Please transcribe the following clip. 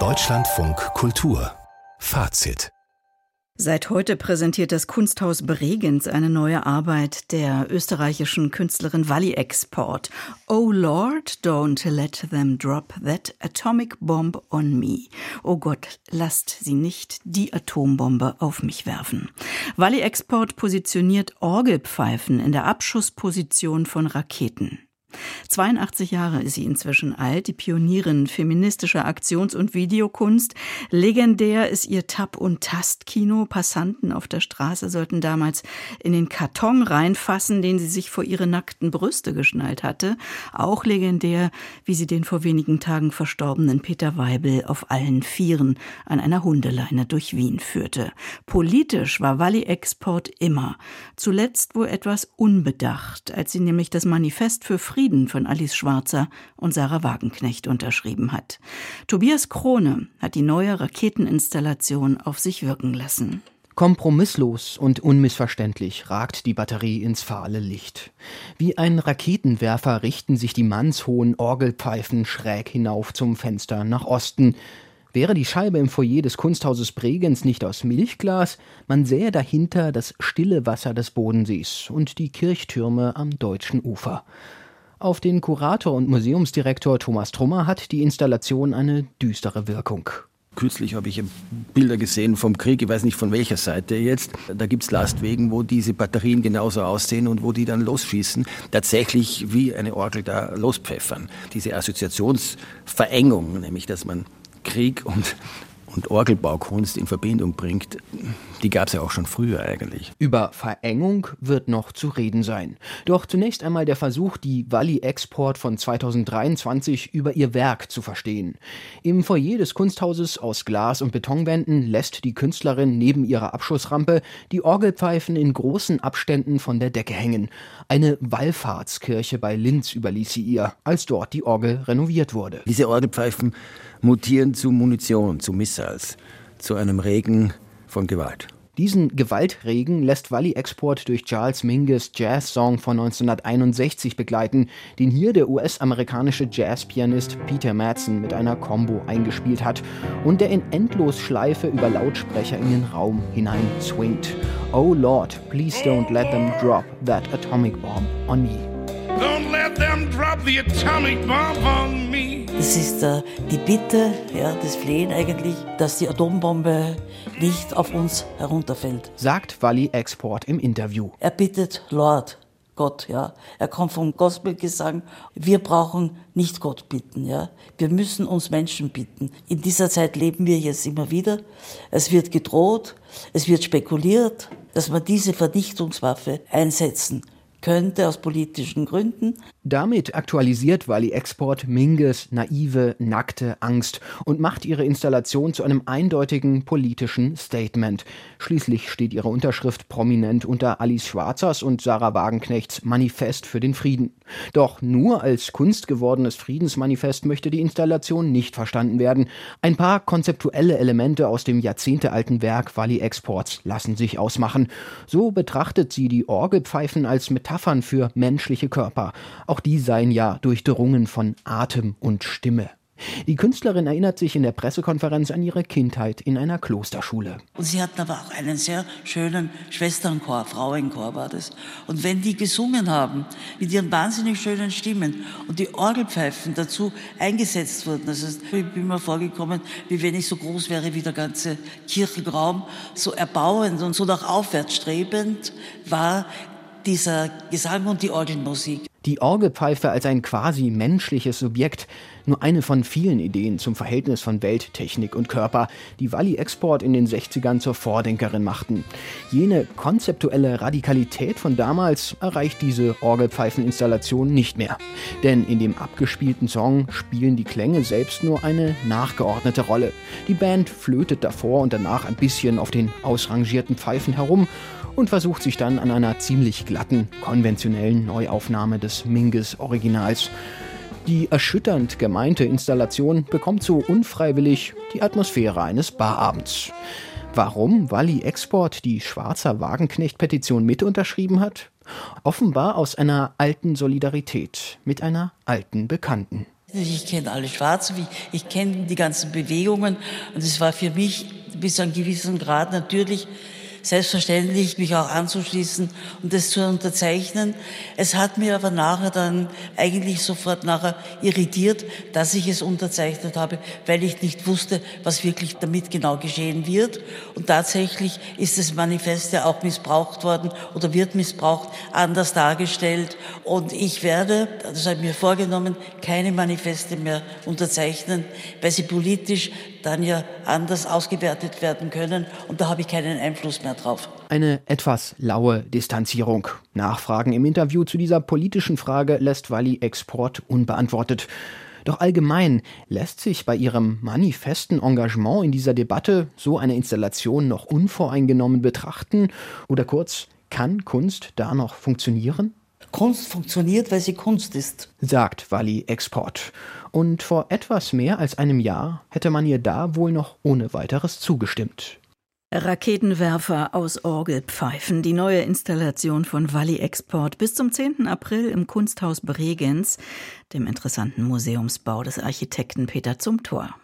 Deutschlandfunk Kultur Fazit Seit heute präsentiert das Kunsthaus Bregenz eine neue Arbeit der österreichischen Künstlerin Walli Export. Oh Lord, don't let them drop that atomic bomb on me. Oh Gott, lasst sie nicht die Atombombe auf mich werfen. Walli Export positioniert Orgelpfeifen in der Abschussposition von Raketen. 82 Jahre ist sie inzwischen alt, die Pionierin feministischer Aktions- und Videokunst. Legendär ist ihr Tab- und Tastkino. Passanten auf der Straße sollten damals in den Karton reinfassen, den sie sich vor ihre nackten Brüste geschnallt hatte. Auch legendär, wie sie den vor wenigen Tagen verstorbenen Peter Weibel auf allen Vieren an einer Hundeleine durch Wien führte. Politisch war Walli Export immer. Zuletzt wohl etwas unbedacht, als sie nämlich das Manifest für Frieden Frieden von Alice Schwarzer und Sarah Wagenknecht unterschrieben hat. Tobias Krone hat die neue Raketeninstallation auf sich wirken lassen. Kompromisslos und unmissverständlich ragt die Batterie ins fahle Licht. Wie ein Raketenwerfer richten sich die mannshohen Orgelpfeifen schräg hinauf zum Fenster nach Osten. Wäre die Scheibe im Foyer des Kunsthauses Bregenz nicht aus Milchglas, man sähe dahinter das stille Wasser des Bodensees und die Kirchtürme am deutschen Ufer. Auf den Kurator und Museumsdirektor Thomas Trummer hat die Installation eine düstere Wirkung. Kürzlich habe ich Bilder gesehen vom Krieg, ich weiß nicht von welcher Seite jetzt. Da gibt es Lastwegen, wo diese Batterien genauso aussehen und wo die dann losschießen. Tatsächlich wie eine Orgel da lospfeffern. Diese Assoziationsverengung, nämlich dass man Krieg und und Orgelbaukunst in Verbindung bringt, die gab es ja auch schon früher eigentlich. Über Verengung wird noch zu reden sein. Doch zunächst einmal der Versuch, die Walli Export von 2023 über ihr Werk zu verstehen. Im Foyer des Kunsthauses aus Glas- und Betonwänden lässt die Künstlerin neben ihrer Abschussrampe die Orgelpfeifen in großen Abständen von der Decke hängen. Eine Wallfahrtskirche bei Linz überließ sie ihr, als dort die Orgel renoviert wurde. Diese Orgelpfeifen mutieren zu Munition, zu Missiles, zu einem Regen von Gewalt. Diesen Gewaltregen lässt Walli Export durch Charles Mingus Jazz-Song von 1961 begleiten, den hier der US-amerikanische Jazzpianist Peter Madsen mit einer Combo eingespielt hat und der in Endlosschleife über Lautsprecher in den Raum hinein swingt. Oh Lord, please don't let them drop that atomic bomb on me. Das ist äh, die Bitte, ja, das Flehen eigentlich, dass die Atombombe nicht auf uns herunterfällt. Sagt Wally Export im Interview. Er bittet Lord, Gott, ja. Er kommt vom Gospelgesang. Wir brauchen nicht Gott bitten, ja. Wir müssen uns Menschen bitten. In dieser Zeit leben wir jetzt immer wieder. Es wird gedroht, es wird spekuliert, dass wir diese Vernichtungswaffe einsetzen könnte aus politischen Gründen. Damit aktualisiert Wally Export Minges naive, nackte Angst und macht ihre Installation zu einem eindeutigen politischen Statement. Schließlich steht ihre Unterschrift prominent unter Alice Schwarzers und Sarah Wagenknechts Manifest für den Frieden. Doch nur als Kunst gewordenes Friedensmanifest möchte die Installation nicht verstanden werden. Ein paar konzeptuelle Elemente aus dem jahrzehntealten Werk Wally Exports lassen sich ausmachen. So betrachtet sie die Orgelpfeifen als Metaphern für menschliche Körper. Auch die seien ja durchdrungen von Atem und Stimme. Die Künstlerin erinnert sich in der Pressekonferenz an ihre Kindheit in einer Klosterschule. Und sie hatten aber auch einen sehr schönen Schwesternchor, Frauenchor war das. Und wenn die gesungen haben, mit ihren wahnsinnig schönen Stimmen und die Orgelpfeifen dazu eingesetzt wurden, also ich bin mir vorgekommen, wie wenn ich so groß wäre wie der ganze Kirchenraum, so erbauend und so nach aufwärts strebend war dieser Gesang und die Orgelmusik. Die Orgelpfeife als ein quasi menschliches Subjekt, nur eine von vielen Ideen zum Verhältnis von Welt, Technik und Körper, die Walli Export in den 60ern zur Vordenkerin machten. Jene konzeptuelle Radikalität von damals erreicht diese Orgelpfeifeninstallation nicht mehr. Denn in dem abgespielten Song spielen die Klänge selbst nur eine nachgeordnete Rolle. Die Band flötet davor und danach ein bisschen auf den ausrangierten Pfeifen herum und versucht sich dann an einer ziemlich glatten, konventionellen Neuaufnahme des Mingus-Originals. Die erschütternd gemeinte Installation bekommt so unfreiwillig die Atmosphäre eines Barabends. Warum Walli Export die Schwarzer Wagenknecht-Petition mit unterschrieben hat? Offenbar aus einer alten Solidarität mit einer alten Bekannten. Ich kenne alle Schwarzen, ich kenne die ganzen Bewegungen und es war für mich bis zu einem gewissen Grad natürlich selbstverständlich, mich auch anzuschließen und das zu unterzeichnen. Es hat mir aber nachher dann eigentlich sofort nachher irritiert, dass ich es unterzeichnet habe, weil ich nicht wusste, was wirklich damit genau geschehen wird. Und tatsächlich ist das Manifest ja auch missbraucht worden oder wird missbraucht, anders dargestellt. Und ich werde, das habe ich mir vorgenommen, keine Manifeste mehr unterzeichnen, weil sie politisch dann ja anders ausgewertet werden können. Und da habe ich keinen Einfluss mehr drauf. Eine etwas laue Distanzierung. Nachfragen im Interview zu dieser politischen Frage lässt Walli Export unbeantwortet. Doch allgemein lässt sich bei ihrem manifesten Engagement in dieser Debatte so eine Installation noch unvoreingenommen betrachten? Oder kurz, kann Kunst da noch funktionieren? Kunst funktioniert, weil sie Kunst ist, sagt Walli Export. Und vor etwas mehr als einem Jahr hätte man ihr da wohl noch ohne weiteres zugestimmt. Raketenwerfer aus Orgelpfeifen, die neue Installation von Walli Export bis zum 10. April im Kunsthaus Bregenz, dem interessanten Museumsbau des Architekten Peter Zumthor.